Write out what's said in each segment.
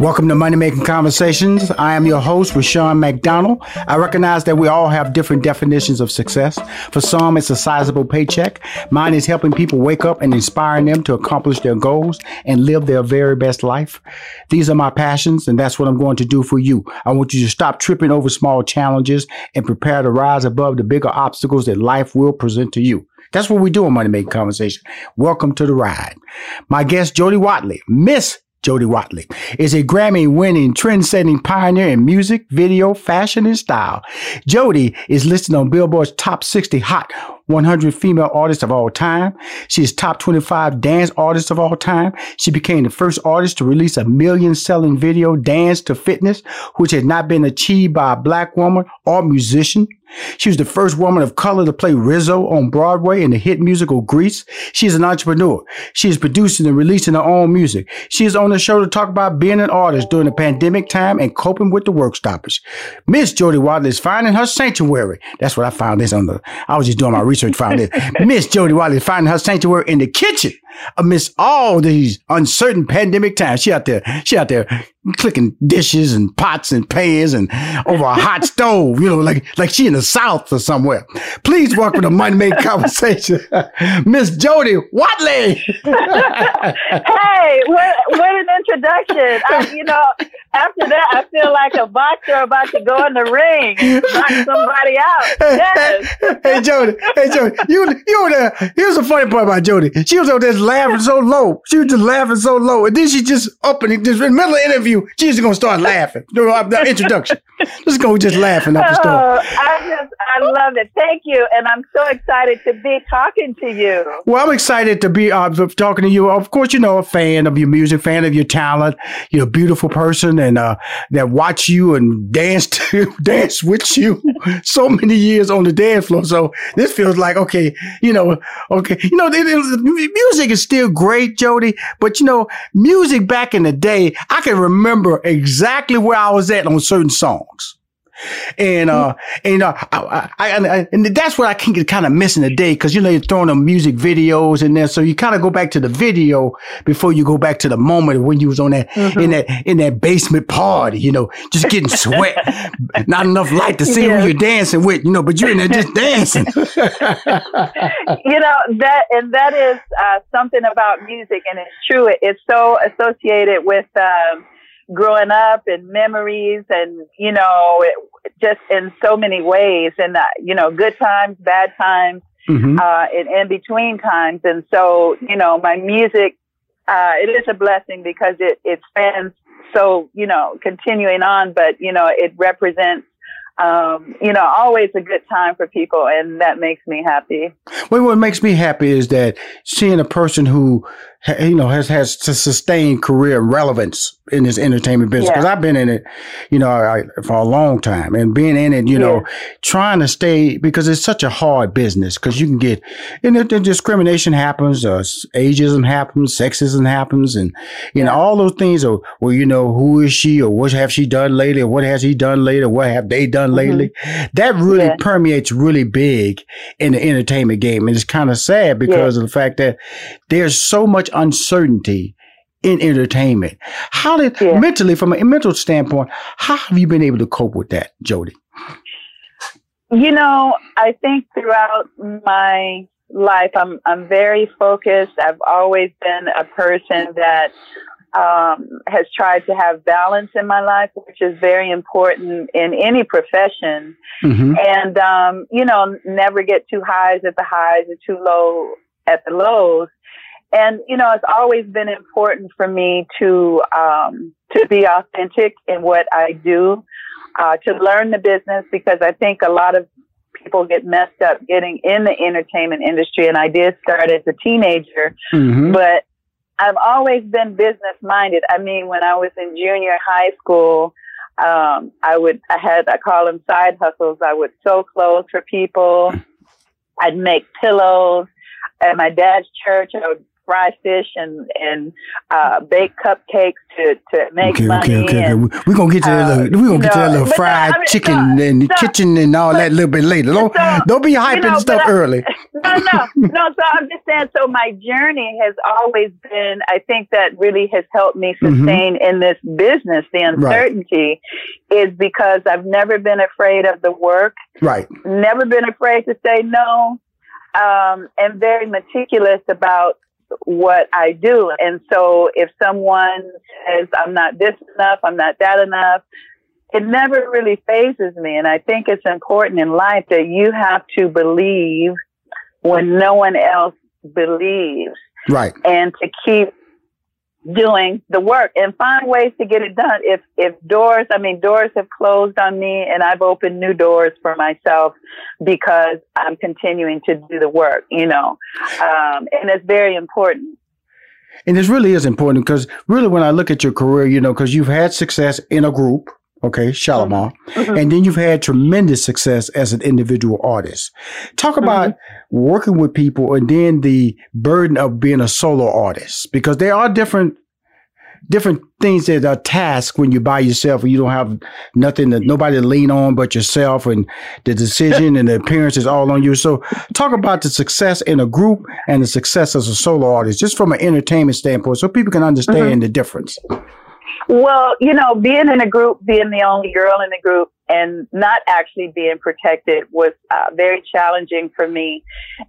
Welcome to Money Making Conversations. I am your host, Rushion McDonald. I recognize that we all have different definitions of success. For some, it's a sizable paycheck. Mine is helping people wake up and inspiring them to accomplish their goals and live their very best life. These are my passions, and that's what I'm going to do for you. I want you to stop tripping over small challenges and prepare to rise above the bigger obstacles that life will present to you. That's what we do on Money Making Conversation. Welcome to the ride. My guest, Jody Watley, Miss Jody Watley is a Grammy winning, trend setting pioneer in music, video, fashion, and style. Jody is listed on Billboard's top 60 hot 100 female artists of all time. She is top 25 dance artist of all time. She became the first artist to release a million selling video, Dance to Fitness, which had not been achieved by a black woman or musician. She was the first woman of color to play Rizzo on Broadway in the hit musical Grease. She is an entrepreneur. She is producing and releasing her own music. She is on the show to talk about being an artist during the pandemic time and coping with the work stoppage. Miss Jody Watley is finding her sanctuary. That's what I found this on the, I was just doing my research, found this. Miss Jody Watley is finding her sanctuary in the kitchen amidst all these uncertain pandemic times. She out there, she out there clicking dishes and pots and pans and over a hot stove, you know, like like she in the South or somewhere. Please welcome to Money Made Conversation, Miss Jody Watley. hey, what what an introduction! I, you know, after that, I feel like a boxer about to go in the ring, knock somebody out. Yes. Hey, hey Jody, hey Jody, you you there. Here's the funny part about Jody. She was over there laughing so low. She was just laughing so low, and then she just up and just in the middle of the interview, she's just gonna start laughing. during The introduction, just go just laughing up the. Oh, I just I love it. Thank you, and I'm so excited to be talking to you. Well, I'm excited to be uh, talking to you. Of course, you know, a fan of your music, fan of your talent. You're a beautiful person, and uh, that watch you and dance to dance with you so many years on the dance floor. So this feels like okay, you know, okay, you know, it, it, music is still great, Jody, but you know, music back in the day, I can remember exactly where I was at on certain songs. And uh, and uh, I, I, I, and that's what I can get kind of missing today because you know you're throwing them music videos in there, so you kind of go back to the video before you go back to the moment when you was on that mm-hmm. in that in that basement party, you know, just getting sweat, not enough light to see yeah. who you're dancing with, you know, but you're in there just dancing. you know that, and that is uh, something about music, and it's true. It's so associated with. Um, growing up and memories and, you know, it, just in so many ways and, uh, you know, good times, bad times, mm-hmm. uh, and in between times. And so, you know, my music, uh, it is a blessing because it, it spans so, you know, continuing on, but, you know, it represents um, you know, always a good time for people, and that makes me happy. Well, what makes me happy is that seeing a person who you know, has has to sustain career relevance in this entertainment business. Because yeah. I've been in it, you know, I, for a long time, and being in it, you yeah. know, trying to stay because it's such a hard business. Because you can get, and the, the discrimination happens, uh, ageism happens, sexism happens, and you yeah. know, all those things. Are well, you know, who is she, or what have she done lately, or what has he done lately, or what have they done mm-hmm. lately? That really permeates really big in the entertainment game, and it's kind of sad because of the fact that there's so much uncertainty in entertainment. How did yeah. mentally, from a mental standpoint, how have you been able to cope with that, Jody? You know, I think throughout my life, I'm I'm very focused. I've always been a person that um, has tried to have balance in my life, which is very important in any profession. Mm-hmm. And um, you know, never get too highs at the highs or too low at the lows. And, you know, it's always been important for me to, um, to be authentic in what I do, uh, to learn the business because I think a lot of people get messed up getting in the entertainment industry. And I did start as a teenager, mm-hmm. but I've always been business minded. I mean, when I was in junior high school, um, I would, I had, I call them side hustles. I would sew clothes for people. I'd make pillows at my dad's church. I would fry fish and and uh, bake cupcakes to to make okay, money. Okay, okay, and, okay. We're gonna get to uh, little, we're gonna get to that little fried no, I mean, chicken no, and the kitchen and all that a little bit later. Don't, so, don't be hyping you know, stuff I- early. no, no, no. So I'm just saying. So my journey has always been. I think that really has helped me Mhm. sustain in this business. The uncertainty is because I've never been afraid of the work. Right. Never been afraid to say no. Um, and very meticulous about what I do. And so if someone says I'm not this enough, I'm not that enough, it never really phases me. And I think it's important in life that you have to believe when no one else believes Right. and to keep doing the work and find ways to get it done. If if doors, I mean doors have closed on me and I've opened new doors for myself because I'm continuing to do the work, you know. Um, and it's very important. And this really is important because really, when I look at your career, you know, because you've had success in a group, okay, Shalamar, Mhm. and then you've had tremendous success as an individual artist. Talk about mm-hmm. working with people and then the burden of being a solo artist because there are different different things that are tasks when you're by yourself and you don't have nothing that nobody to lean on but yourself and the decision and the appearance is all on you. So talk about the success in a group and the success as a solo artist, just from an entertainment standpoint, so people can understand mm-hmm. the difference. Well, you know, being in a group, being the only girl in the group, and not actually being protected was uh, very challenging for me.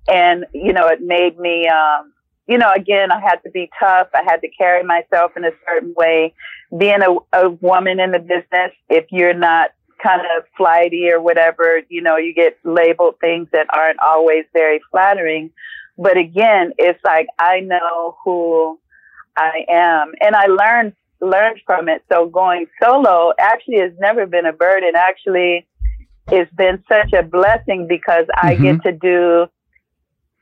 And, you know, it made me, um, you know, again, I had to be tough. I had to carry myself in a certain way. Being a, a woman in the business, if you're not kind of flighty or whatever, you know, you get labeled things that aren't always very flattering. But again, it's like I know who I am, and I learned learned from it. So going solo actually has never been a burden. Actually, it's been such a blessing because I mm-hmm. get to do,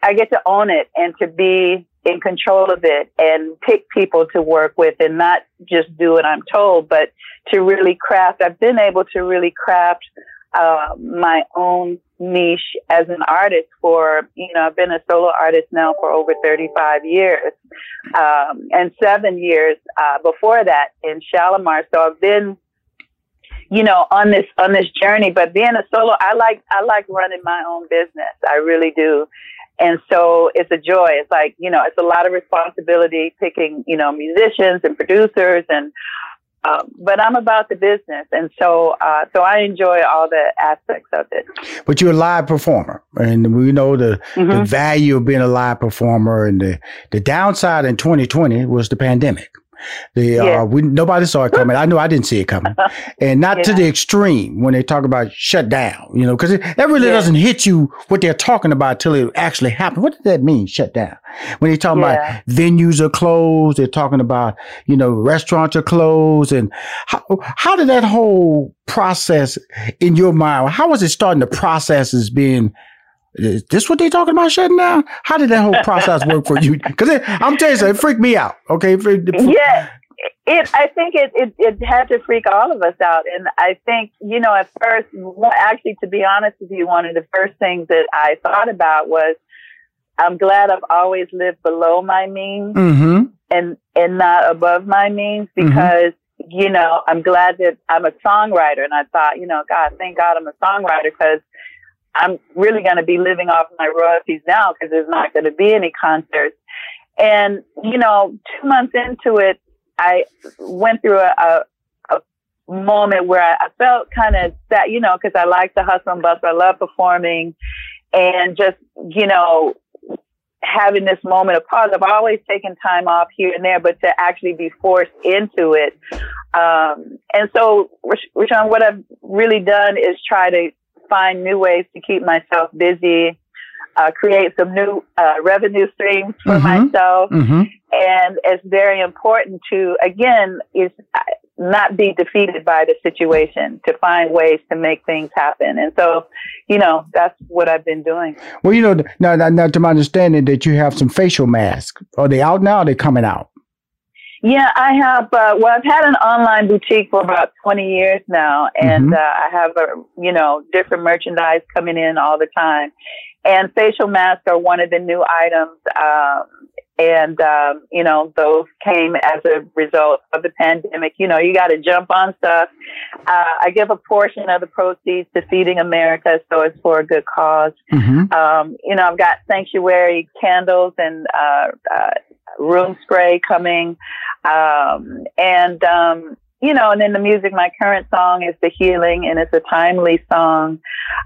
I get to own it and to be in control of it and pick people to work with and not just do what I'm told, but to really craft. I've been able to really craft uh, my own niche as an artist for, you know, I've been a solo artist now for over 35 years, um, and seven years uh, before that in Shalamar. So I've been, you know, on this on this journey. But being a solo, I like I like running my own business. I really do. And so it's a joy. It's like, you know, it's a lot of responsibility picking, you know, musicians and producers and um, but I'm about the business, and so uh, so I enjoy all the aspects of it. But you're a live performer, and we know the, the Mhm. value of being a live performer. And the, the downside in 2020 was the pandemic. The Yeah. uh, we nobody saw it coming. I know I didn't see it coming, and not to the extreme when they talk about shut down. You know, because that really Yeah. doesn't hit you what they're talking about till it actually happens. What does that mean? Shut down. When they're talking Yeah. about venues are closed, they're talking about you know restaurants are closed, and how how did that whole process in your mind? How was it starting the process as being? Is this what they talking about shutting down? How did that whole process work for you? Because I'm telling you, it freaked me out. Okay, yeah it i think it, it it had to freak all of us out and i think you know at first actually to be honest with you one of the first things that i thought about was i'm glad i've always lived below my means Mhm. and and not above my means Mhm. because you know i'm glad that i'm a songwriter and i thought you know god thank god i'm a songwriter because i'm really going to be living off my royalties now because there's not going to be any concerts and you know two months into it i went through a, a, a moment where i, felt kind of that you know because i like the hustle and bustle i love performing and just you know having this moment of pause. I've always taken time off here and there, but to actually be forced into it. Um, and so, Rash- Rushion, what I've really done is try to find new ways to keep myself busy, uh, create some new uh, revenue streams for Mhm. myself. Mhm. And it's very important to, again, is not be defeated by the situation, to find ways to make things happen. And so, you know, that's what I've been doing. Well, you know, now, now, now, to my understanding, that you have some facial masks. Are they out now? Or are they coming out? Yeah, I have. Uh, well, I've had an online boutique for about 20 years now, and Mhm. uh, I have, a, you know, different merchandise coming in all the time. And facial masks are one of the new items. Um, and um, you know those came as a result of the pandemic. You know, you got to jump on stuff. Uh, I give a portion of the proceeds to Feeding America, so it's for a good because Mm-hmm. Um, you know, I've got sanctuary candles and uh, uh, room spray coming, um, and um, you know, and then the music, my current song is The Healing, and it's a timely song.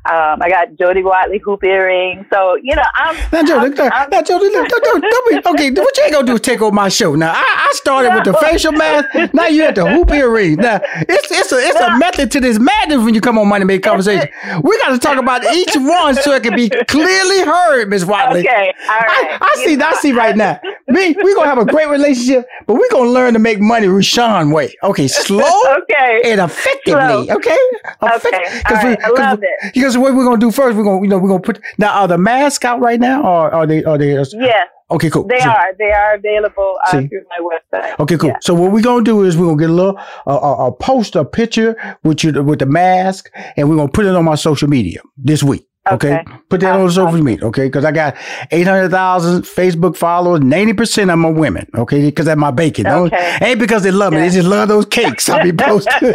Um, I got Jody Watley hoop earrings. So, you know, I'm. Now, Jody, I'm- I'm- now, Jody, don't, don't, don't be, okay, what you ain't gonna do is take over my show. Now, I, I started with the facial mask. Now you at the hoop earrings. Now, it's it's a it's a method to this madness when you come on Money Make Conversation. We got to talk about each one so it can be clearly heard, Miss Watley. Okay, all right. I, I see. You I see right now. Me, we gonna have a great relationship, but we're gonna learn to make money Rushion way. Okay, slow Okay. and effectively. Slow. Okay. Okay, 'cause all we- I love we- it. Because what we're gonna do first, we're gonna you know we're gonna put now are the masks out right now or are they are they Yes, okay cool they So- are. They are available uh, through my website. Okay, cool. Yeah. So what we're gonna do is we're gonna get a little, uh, uh, uh, post a picture with you with the mask, and we're gonna put it on my social media this week. Okay, Okay. put that on Awesome. social media. Okay, because I got eight hundred thousand Facebook followers. Ninety percent of them are women. Okay, because that's my bacon. Okay. Ain't because they love me. They just love those cakes I be posting.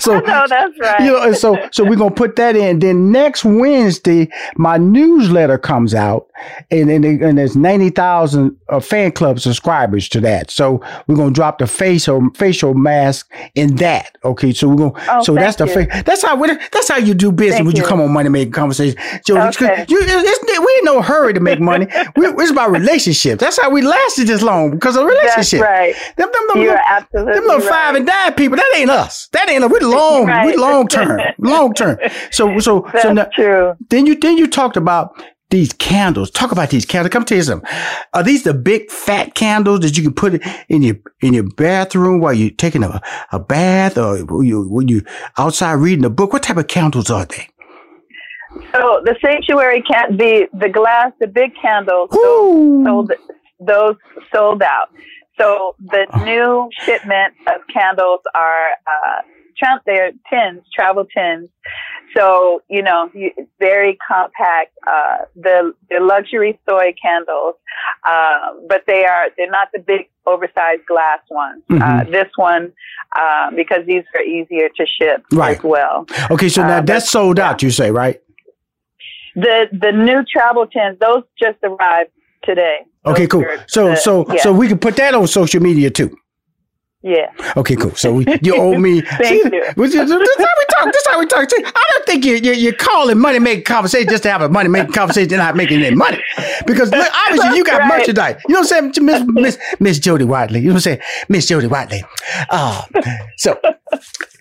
so No, that's right. you know, so so we're gonna put that in. Then next Wednesday, my newsletter comes out, and and, and there's ninety thousand uh, fan club subscribers to that. So we're gonna drop the facial facial mask in that. Okay, so we're gonna. Oh, so that's the fa- that's how we, that's how you do business Thank when you. you. come on Money Making Conversation. It's- Okay. you, we in no hurry to make money. we, it's about relationships. That's how we lasted this long because of That's relationship. right. Them, them, them, You're them- absolutely them little right. five and dime people, that ain't us. That ain't us. We're long, we Right. long term, long term. So, so, That's so now, true. then you, then you talked about these candles. Talk about these candles. Come tell you something. Are these the big fat candles that you can put in your in your bathroom while you're taking a, a bath or when you when you outside reading a book? What type of candles are they? So the sanctuary can't be the glass, the big candles, Ooh. sold those sold out. So the Oh. new shipment of candles are uh, tra- they're tins, travel tins. So you know, very compact. Uh, the the luxury soy candles, um, but they are they're not the big oversized glass ones. Uh, Mhm. this one, uh, because these are easier to ship Right. as well. Okay, so now Uh, that's sold out. You say right? The the new travel tins, those just arrived today. Okay, cool. So the- so yeah, so we can put that on social media too. Yeah. Okay, cool. So we, you owe me. Thank See, you. This is how we talk. This is how we talk. See, I don't think you're, you're, you're calling money making conversation just to have a money making conversation and not making any money. Because look, obviously you got Right. merchandise. You know what I'm saying? Miss Miss Miss Jody Whiteley. You know what I'm saying? Miss Jody Whiteley. Uh, so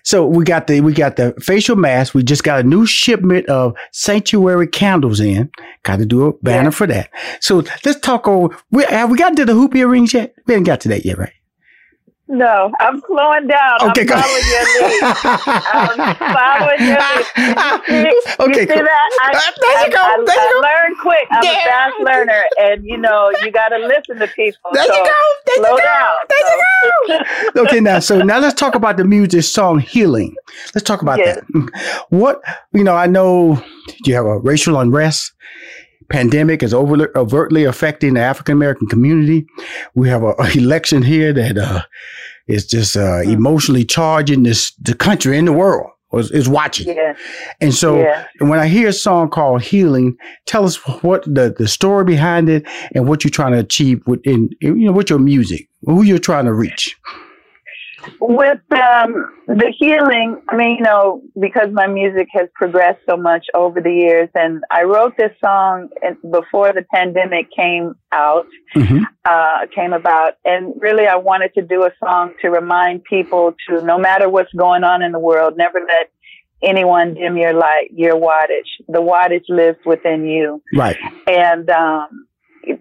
so we got the we got the facial mask. We just got a new shipment of sanctuary candles in. Got to do a banner Yeah. for that. So let's talk over. We, have we got to the hoop earrings yet? We haven't got to that yet, right? No, I'm slowing down. Okay, I'm go following your lead. I'm following your lead. You see, okay, you see cool. that? I, Uh, there you go, I, there you go. I learn quick. I'm Yeah. a fast learner, and you know you got to listen to people. There so you go. There slow you go. down. There you go. okay, now so now let's talk about the music song "Healing." Let's talk about Yes. that. What you know, I know you have a racial unrest. Pandemic is overtly affecting the African American community. We have a, a election here that uh, is just uh, Hmm. emotionally charging this the country and the world is, is watching. Yeah, And so yeah. when I hear a song called Healing, tell us what the, the story behind it and what you're trying to achieve within, you know, with your music, who you're trying to reach. With um, the healing, I mean, you know, because my music has progressed so much over the years, and I wrote this song before the pandemic came out, Mhm. uh, came about, and really, I wanted to do a song to remind people to, no matter what's going on in the world, never let anyone dim your light, your wattage. The wattage lives within you Right. and um,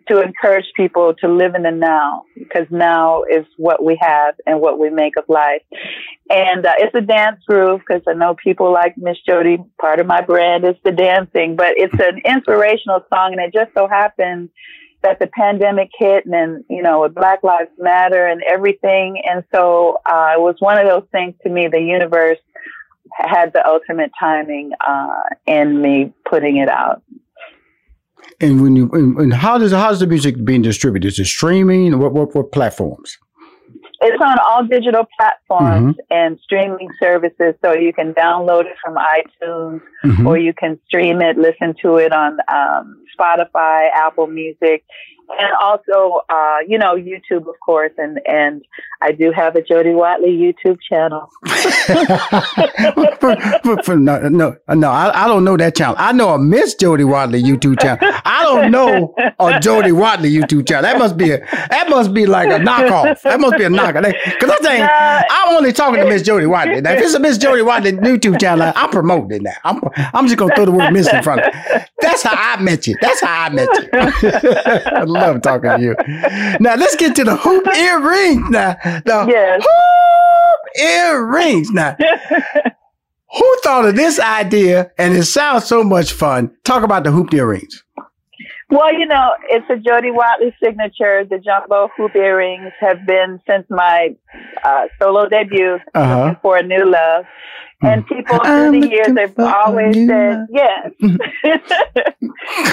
to encourage people to live in the now because now is what we have and what we make of life. And uh, it's a dance groove because I know people like Miss Jody. Part of my brand is the dancing, but it's an inspirational song, and it just so happened that the pandemic hit, and then you know, with Black Lives Matter and everything, and so uh, it was one of those things to me. The universe had the ultimate timing uh, in me putting it out. And when you and, and how does how's the music being distributed? Is it streaming? What what, what platforms? It's on all digital platforms mm-hmm. and streaming services, so you can download it from iTunes mm-hmm. or you can stream it, listen to it on um, Spotify, Apple Music and also, uh, you know, YouTube, of course, and and I do have a Jody Watley YouTube channel. for, for, for, no, no, no, I, I, don't know that channel. I know a Miss Jody Watley YouTube channel. I don't know a Jody Watley YouTube channel. That must be a that must be like a knockoff. That must be a knockoff. Because I think uh, I'm only talking to Miss Jody Watley. Now, if it's a Miss Jody Watley YouTube channel, I'm promoting that. I'm I'm just gonna throw the word Miss in front of it. That's how I met you. That's how I met you love talking to you. Now let's get to the hoop earrings. Now, the yes. hoop earrings. Now, who thought of this idea? And it sounds so much fun. Talk about the hoop earrings. Well, you know, it's a Jody Watley signature. The jumbo hoop earrings have been since my uh, solo debut, uh-huh. for a new love. And people through the years, they've always said yes.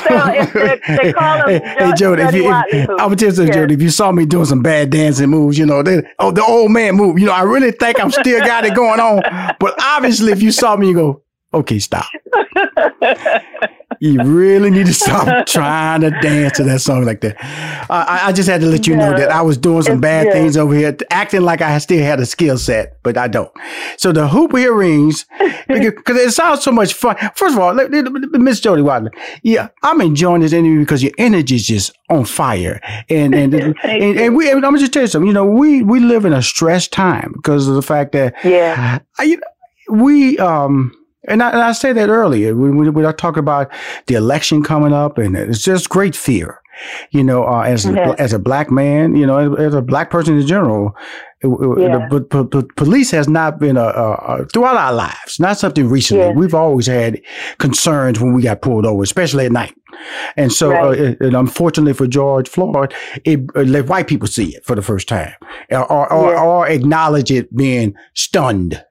so if they, they call them hey, jo- hey Jody, if you, if, I would tell you, yes. Jody, if you saw me doing some bad dancing moves, you know, they, oh, the old man move, you know, I really think I'm still got it going on. But obviously, if you saw me, you go, okay, stop you really need to stop trying to dance to that song like that. Uh, I, I, just had to let you know that I was doing some bad yeah. things over here, acting like I still had a skill set, but I don't. So the hoop earrings, because it sounds so much fun. First of all, Miss Jody Watley, yeah, I'm enjoying this interview because your energy is just on fire, and and and, and, and we. I'm gonna just tell you something. You know, we we live in a stressed time because of the fact that yeah, I, we um and I, and I said that earlier when we, we talk about the election coming up, and it's just great fear. You know, uh, as a, as a black man, you know, as, as a black person in general, yeah. the, the, the, police has not been a, a, a, throughout our lives. Not something recently. Yeah. We've always had concerns when we got pulled over, especially at night. And so, uh, right. uh, and unfortunately for George Floyd, it, it, let white people see it for the first time, or, or, yeah. or acknowledge it being stunned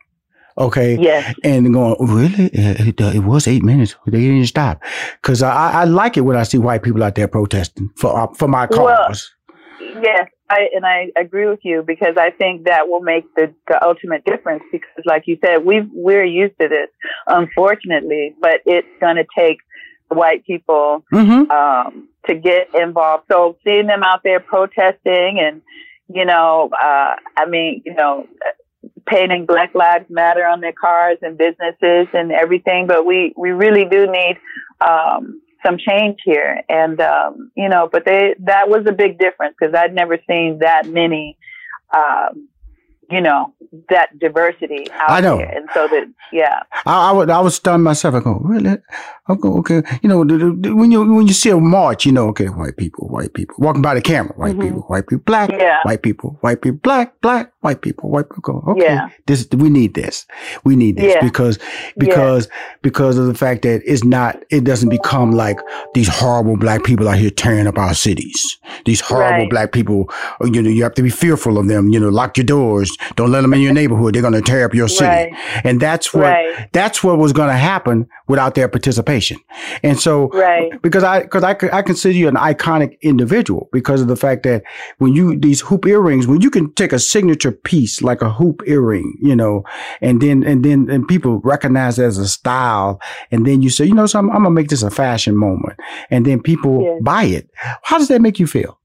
Okay. Yes. And going, really? It, it, was eight minutes. They didn't stop. Cause I, I like it when I see white people out there protesting for, uh, for my cause. Well, yes. I, and I agree with you because I think that will make the, the ultimate difference because like you said, we we're used to this, unfortunately, but it's going to take white people, mm-hmm. um, to get involved. So seeing them out there protesting and, you know, uh, I mean, you know, painting Black Lives Matter on their cars and businesses and everything, but we, we really do need um, some change here. And, um, you know, but they, that was a big difference because I'd never seen that many um, you know that diversity out I know. there, and so that yeah, I, I would I was stunned myself. I go really, I go okay, you know when you when you see a march, you know okay, white people, white people walking by the camera, white mm-hmm. people, white people, black, yeah. white people, white people, black, black, white people, white people. Go okay, yeah. this we need this, we need this yeah. because because because of the fact that it's not it doesn't become like these horrible black people out here tearing up our cities. These horrible right. black people, you know, you have to be fearful of them. You know, lock your doors don't let them in your neighborhood. They're going to tear up your city. Right. And that's what, right. that's what was going to happen without their participation. And so, right. because I, because I, I consider you an iconic individual because of the fact that when you, these hoop earrings, when you can take a signature piece like a hoop earring, you know, and then, and then, and people recognize it as a style. And then you say, you know, so I'm, going to make this a fashion moment. And then people buy it. How does that make you feel?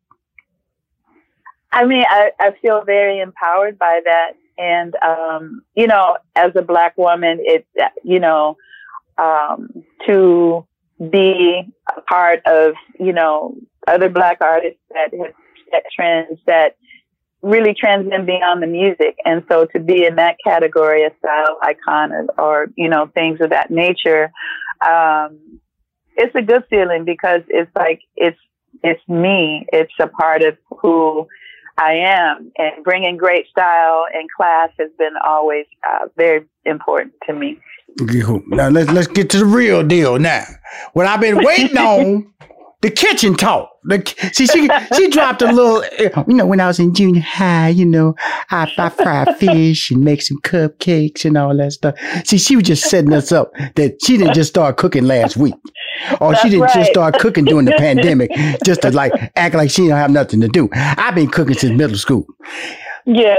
I mean, I, I feel very empowered by that. And, um, you know, as a black woman, it, you know, um, to be a part of, you know, other black artists that have set trends that really transcend beyond the music. And so to be in that category, of style icon or, or you know, things of that nature, um, it's a good feeling because it's like, it's, it's me. It's a part of who I am. And bringing great style and class has been always uh, very important to me. Now let's let's get to the real deal. Now, what I've been waiting on, the kitchen talk. The, see, she she dropped a little. You know, when I was in junior high, you know, I, I fry fish and make some cupcakes and all that stuff. See, she was just setting us up that she didn't just start cooking last week. or That's she didn't right. just start cooking during the pandemic just to like act like she don't have nothing to do. I've been cooking since middle school. Yeah.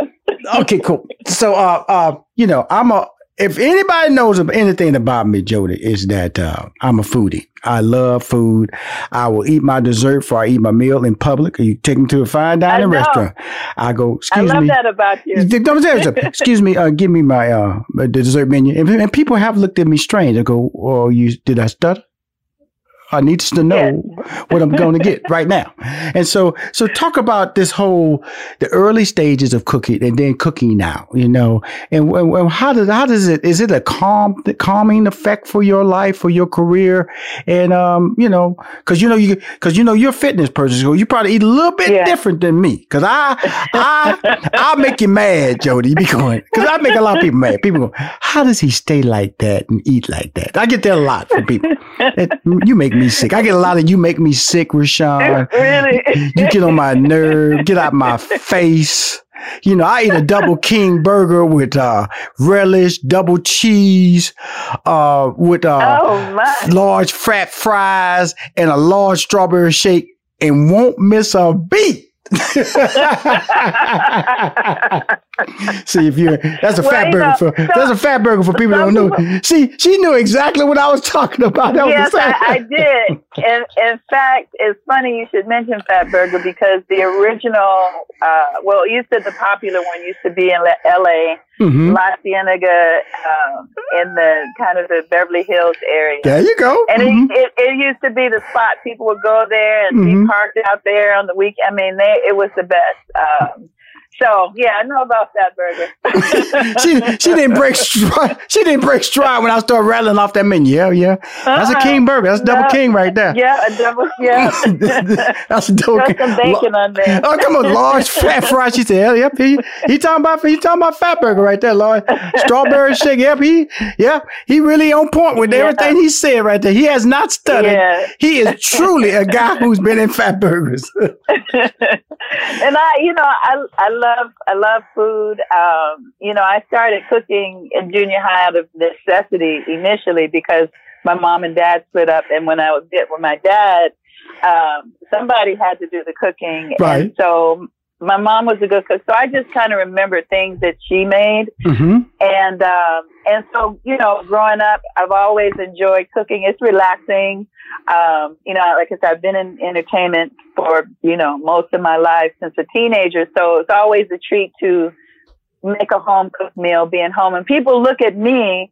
okay, cool. So, uh, uh, you know, I'm a if anybody knows anything about me, Jody, is that uh, I'm a foodie. I love food. I will eat my dessert before I eat my meal in public. You take me to a fine dining restaurant. I go. Excuse me. I love me. that about you. excuse me. Uh, give me my uh, dessert menu. And, and, people have looked at me strange. They go, "Oh, you did I stutter?" I need to know what I'm going to get right now. And so, so talk about this whole the early stages of cooking and then cooking now. You know, and, and how does how does it is it a calm calming effect for your life for your career? And um, you know, because you know you because you know you're a fitness person, so you probably eat a little bit yeah. different than me. Because I I I'll make you mad, Jody. Be going because I make a lot of people mad. People go, how does he stay like that and eat like that? I get that a lot from people. you make me sick. I get a lot of you make me sick, Rushion. really? You get on my nerve. Get out my face. You know, I eat a double king burger with uh, relish, double cheese, uh, with uh, oh, large fat fries and a large strawberry shake, and won't miss a beat. See if you're that's a well, Fatburger know, for so, that's a Fatburger for people who don't know. See, she knew exactly what I was talking about. That yes, I, I, did. In, in fact, it's funny you should mention Fatburger because the original, uh, well, you said the popular one used to be in L.A. Mm-hmm. La Cienega, um, in the kind of the Beverly Hills area. There you go. And mm-hmm. it, it, it, used to be the spot people would go there and mm-hmm. be parked out there on the week. I mean, they, it was the best. Um, so yeah, I know about that burger. she she didn't break stride. She didn't break stride when I started rattling off that menu. Yeah, yeah. That's a uh-huh. king burger. That's a double king right there. Yeah, a double. Yeah. That's a double. Got some bacon on there. Oh come on, large fat fry. She said, "Hell, yep." He he talking about he talking about Fatburger right there, Lord. Strawberry shake. Yep. He yeah He really on point with yeah. everything he said right there. He has not stuttered. Yeah. He is truly a guy who's been in Fatburgers. and I, you know, I I love love I love food. Um, you know, I started cooking in junior high out of necessity initially because my mom and dad split up, and when I was with my dad, um, somebody had to do the cooking, right. and so my mom was a good cook, so I just kind of remember things that she made, mm-hmm. and um, and so you know, growing up, I've always enjoyed cooking. It's relaxing. Um, you know, like I said, I've been in entertainment for you know most of my life since a teenager, so it's always a treat to make a home cooked meal, being home, and people look at me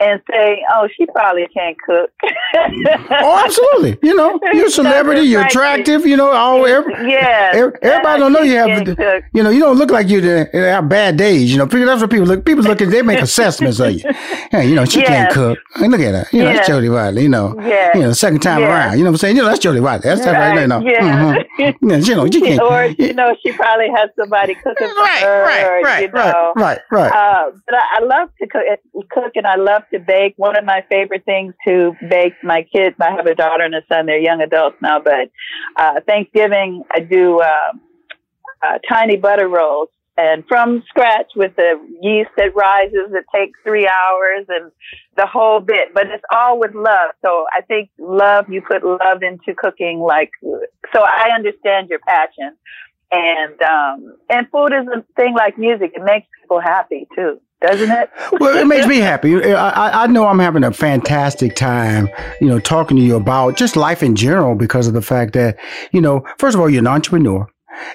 and say, "Oh, she probably can't cook." oh, absolutely. You know, you're a celebrity. You're attractive. You know, all every, yeah. Everybody don't know you have. You know, you don't look like you have bad days. You know, that's what people look. People look at. They make assessments of you. Hey, you know, she can't cook. Hey, look at her. You know, yeah. that's Jody Wiley. You know, yeah. you know, second time yeah. around. You know what I'm saying? You know, that's Jody Wiley. That's right, right there. You know, yeah. Mm-hmm. you know, you can't. Or you know, she probably has somebody cooking for her. Right, or, right, you know. right, right, right. Uh, but I, I love to cook, cook, and I love to bake. One of my favorite things to bake. My kids, I have a daughter and a son. They're young adults now, but uh, Thanksgiving I do uh, uh, tiny butter rolls and from scratch with the yeast that rises. It takes three hours and the whole bit, but it's all with love. So I think love, you put love into cooking like, so I understand your passion. And, um, and food is a thing like music. It makes people happy too doesn't it? well, it makes me happy. I, I know I'm having a fantastic time, you know, talking to you about just life in general because of the fact that, you know, first of all, you're an entrepreneur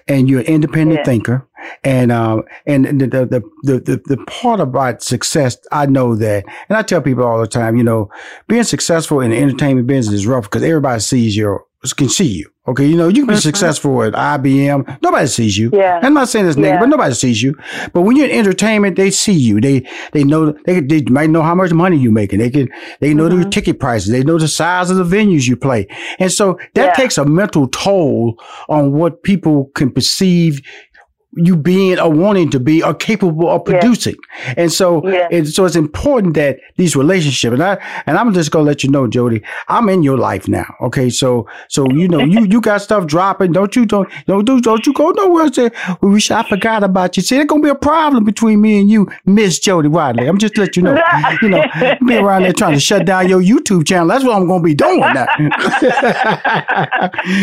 and you're an independent yeah. thinker. And um and the, the the, the the part about success, I know that, and I tell people all the time, you know, being successful in the entertainment business is rough because everybody sees your can see you. Okay, you know, you can be mm-hmm. successful at IBM. Nobody sees you. Yeah. I'm not saying this negative, yeah. but nobody sees you. But when you're in entertainment, they see you. They they know they, they might know how much money you're making. They can they know mm-hmm. the ticket prices. They know the size of the venues you play. And so that yeah. takes a mental toll on what people can perceive you being or wanting to be or capable of producing. Yeah. And so, yeah. it, so it's important that these relationships, and I, and I'm just going to let you know, Jody, I'm in your life now. Okay. So, so, you know, you, you got stuff dropping. Don't you, don't, don't, don't, don't you go nowhere and say, we wish I forgot about you. See, there's going to be a problem between me and you, Miss Jody Watley. I'm just let you know, you know, me around there trying to shut down your YouTube channel. That's what I'm going to be doing now.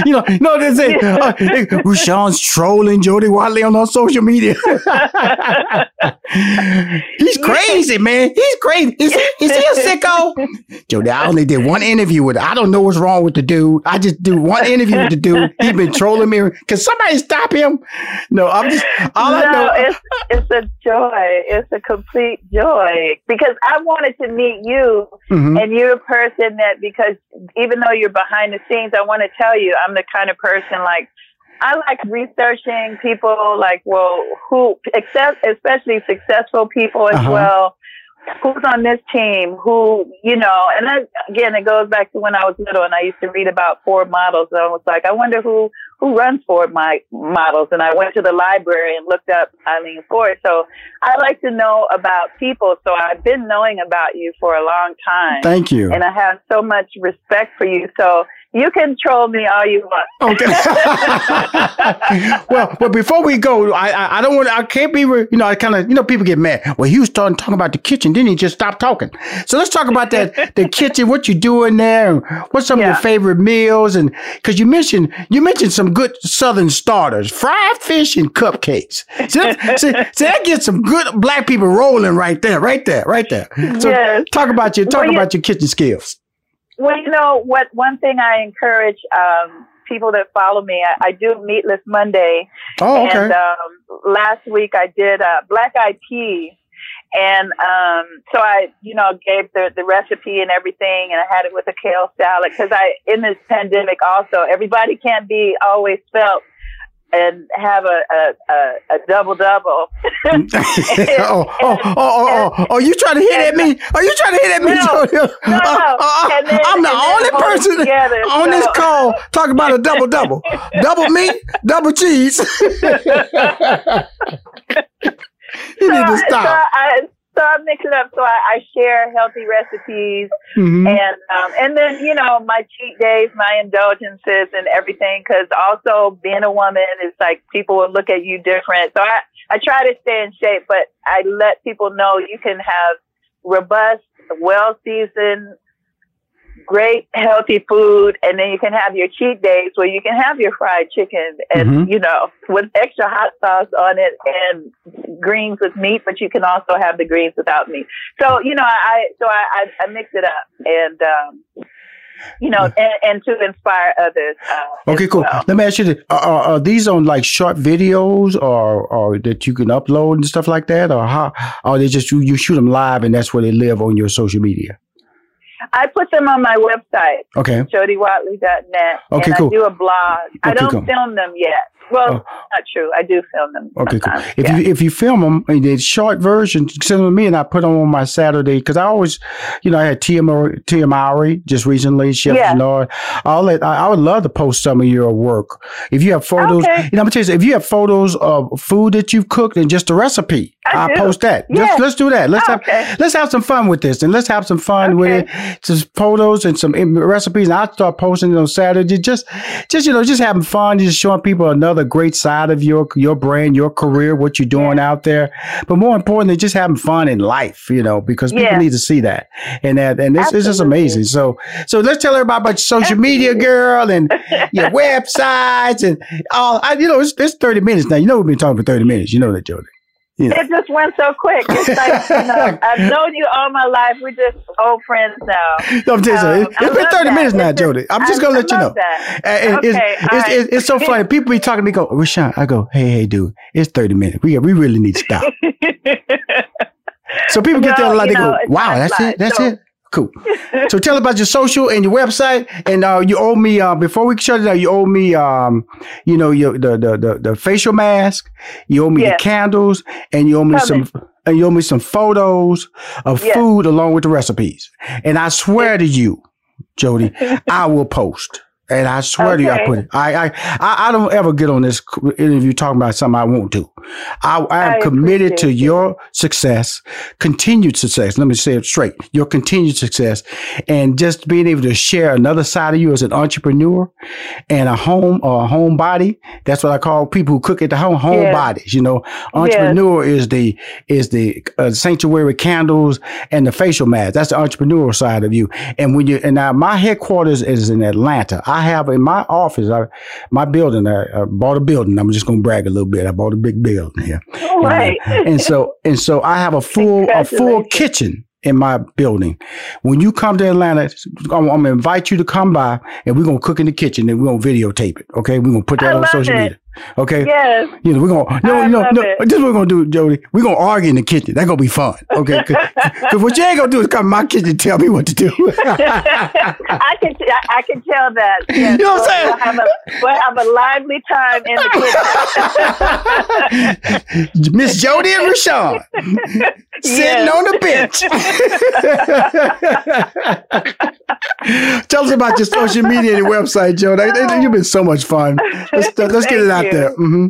you know, no, they say, uh, Rushion's trolling Jody Watley on on social media. He's crazy, man. He's crazy. Is he, is he a sicko? Jody, I only did one interview with I don't know what's wrong with the dude. I just do one interview with the dude. He's been trolling me. Can somebody stop him? No, I'm just all no, I know. It's, it's a joy. It's a complete joy because I wanted to meet you mm-hmm. and you're a person that because even though you're behind the scenes, I want to tell you I'm the kind of person like I like researching people, like, well, who, except, especially successful people as uh-huh. well. Who's on this team? Who, you know, and then again, it goes back to when I was little and I used to read about Ford models. And I was like, I wonder who, who runs Ford my models. And I went to the library and looked up Eileen Ford. So I like to know about people. So I've been knowing about you for a long time. Thank you. And I have so much respect for you. So you can troll me all you want. Okay. well, but before we go, I I, I don't want I can't be you know I kind of you know people get mad. Well, he was starting talking about the kitchen, then he just stopped talking. So let's talk about that the kitchen. What you doing there? What's some yeah. of your favorite meals? And because you mentioned you mentioned some good Southern starters, fried fish and cupcakes. So, that, so, so that gets some good black people rolling right there, right there, right there. So yes. talk about your talk well, about your kitchen skills. Well, you know what? One thing I encourage um, people that follow me, I, I do Meatless Monday. Oh, okay. And um, last week I did uh, black eyed peas. And um, so I, you know, gave the, the recipe and everything, and I had it with a kale salad because I, in this pandemic, also everybody can't be always felt and have a a, a, a double double. oh, oh, oh, oh, oh, oh, you trying to hit at me? Are you trying to hit at me? No, no, uh, uh, then, I'm the only person together, on so. this call talking about a double double, double meat, double cheese. you need to stop. So I, so I mix it up. So I, I share healthy recipes, mm-hmm. and um, and then you know my cheat days, my indulgences, and everything. Because also being a woman is like people will look at you different. So I I try to stay in shape, but I let people know you can have robust, well seasoned great healthy food and then you can have your cheat days where you can have your fried chicken and mm-hmm. you know with extra hot sauce on it and greens with meat but you can also have the greens without meat so you know i so i i, I mix it up and um you know, and, and, to inspire others. Uh, okay, cool. Well. Let me ask you: this. Are, are, these on like short videos, or or that you can upload and stuff like that, or how? Are they just you, you shoot them live and that's where they live on your social media? I put them on my website. Okay. JodyWatley.net. Okay, and cool. I do a blog. Okay, I don't cool. film them yet. Well, oh. not true. I do film them. Okay, cool. If yeah. you if you film them in the short version, send them to me, and I put them on my Saturday because I always, you know, I had Tia, Tia Mowry just recently, Chef yeah. Nord. I'll let I, I, would love to post some of your work. If you have photos, okay. you know, I'm tell you, if you have photos of food that you've cooked and just a recipe, I will post that. Yeah. Let's, let's do that. Let's oh, have okay. let's have some fun with this, and let's have some fun okay. with it. Just photos and some recipes, and I'll start posting it on Saturday. Just, just you know, just having fun, just showing people another another great side of your your brand, your career, what you're doing yeah. out there. But more importantly, just having fun in life, you know, because people yeah. need to see that. And that and this, is just amazing. So so let's tell everybody about your social media, girl, and your websites and all. I, you know, it's, it's 30 minutes now. You know, we've been talking for 30 minutes. You know that, Jody. You know. It just went so quick. It's like, you know, I've known you all my life. We're just old friends now. No, I'm telling you, um, it's been 30 that. minutes now, Jody. I'm just going to let you know. And okay, it's, it's, it's, it's, so funny. People be talking to me, go, Rushion. I go, hey, hey, dude, it's 30 minutes. We, we really need to stop. so people get there a lot. They go, wow, that's it? That's so, it? Cool. so tell about your social and your website, and uh, you owe me uh, before we shut it down. You owe me, um, you know, your the, the the the facial mask. You owe me yes. the candles, and you owe me Coming. some. And you owe me some photos of yes. food along with the recipes. And I swear to you, Jody, I will post. And I swear okay. to you, I put it. I, I I don't ever get on this interview talking about something I won't do. I, I am I committed to your success, continued success. Let me say it straight: your continued success, and just being able to share another side of you as an entrepreneur and a home or a home body. That's what I call people who cook at the home home yeah. bodies. You know, entrepreneur yeah. is the is the uh, sanctuary candles and the facial mask. That's the entrepreneurial side of you. And when you and now my headquarters is in Atlanta. I have in my office, I, my building. I, I, bought a building. I'm just gonna brag a little bit. I bought a big building here. All uh, right. And, and so and so I have a full a full kitchen in my building. When you come to Atlanta, I'm, I'm, gonna invite you to come by and we're gonna cook in the kitchen and we're gonna videotape it. Okay, we're gonna put that I on social it. media. Okay. Yes. You know, we're gonna no, I no, no. It. This is what we're gonna do, Jody. We're gonna argue in the kitchen. That's gonna be fun. Okay. Because what you ain't gonna do is come to my kitchen and tell me what to do. I can I can tell that. Yes. You know what I'm saying? We'll have, a, we'll have a lively time in the kitchen. Miss Jody and Rushion sitting on the bench. tell us about your social media and your website, Jody. You've been so much fun. Let's, let's get it out there. Mm-hmm.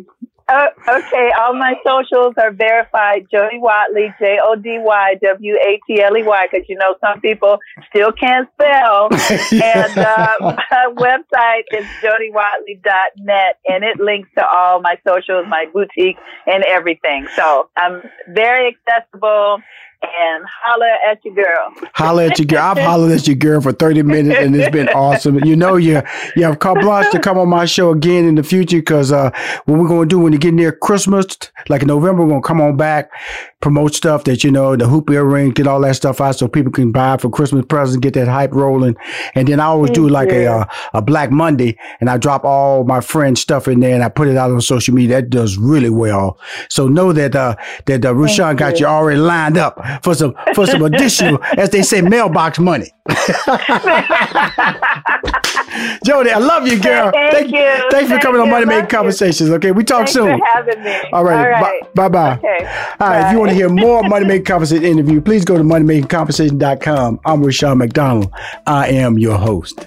Uh, okay, all my socials are verified. Jody Watley, J O D Y W A T L E Y, because you know some people still can't spell. and uh, my website is jodywatley.net, and it links to all my socials, my boutique, and everything. So I'm very accessible and holler at your girl. Holler at your girl. I've hollered at your girl for 30 minutes and it's been awesome. You know, you, you have carte blanche to come on my show again in the future because uh, what we're going to do when you get near Christmas, like in November, we're going to come on back, promote stuff that, you know, the hoop earring, get all that stuff out so people can buy for Christmas presents, get that hype rolling. And then I always do like a, uh, a Black Monday and I drop all my friends' stuff in there and I put it out on social media. That does really well. So know that, uh, that uh, Rushion got you already lined up for some for some additional, as they say, mailbox money. Jody, I love you, girl. Thank, Thank you. Thanks Thank for coming you. on Money Making Conversations. Okay, we talk Thanks soon. For having me. All right, All right. bye bye. Okay. All right, bye. if you want to hear more Money Making Conversation interview, please go to moneymakingconversation.com. I'm Rushion McDonald. I am your host.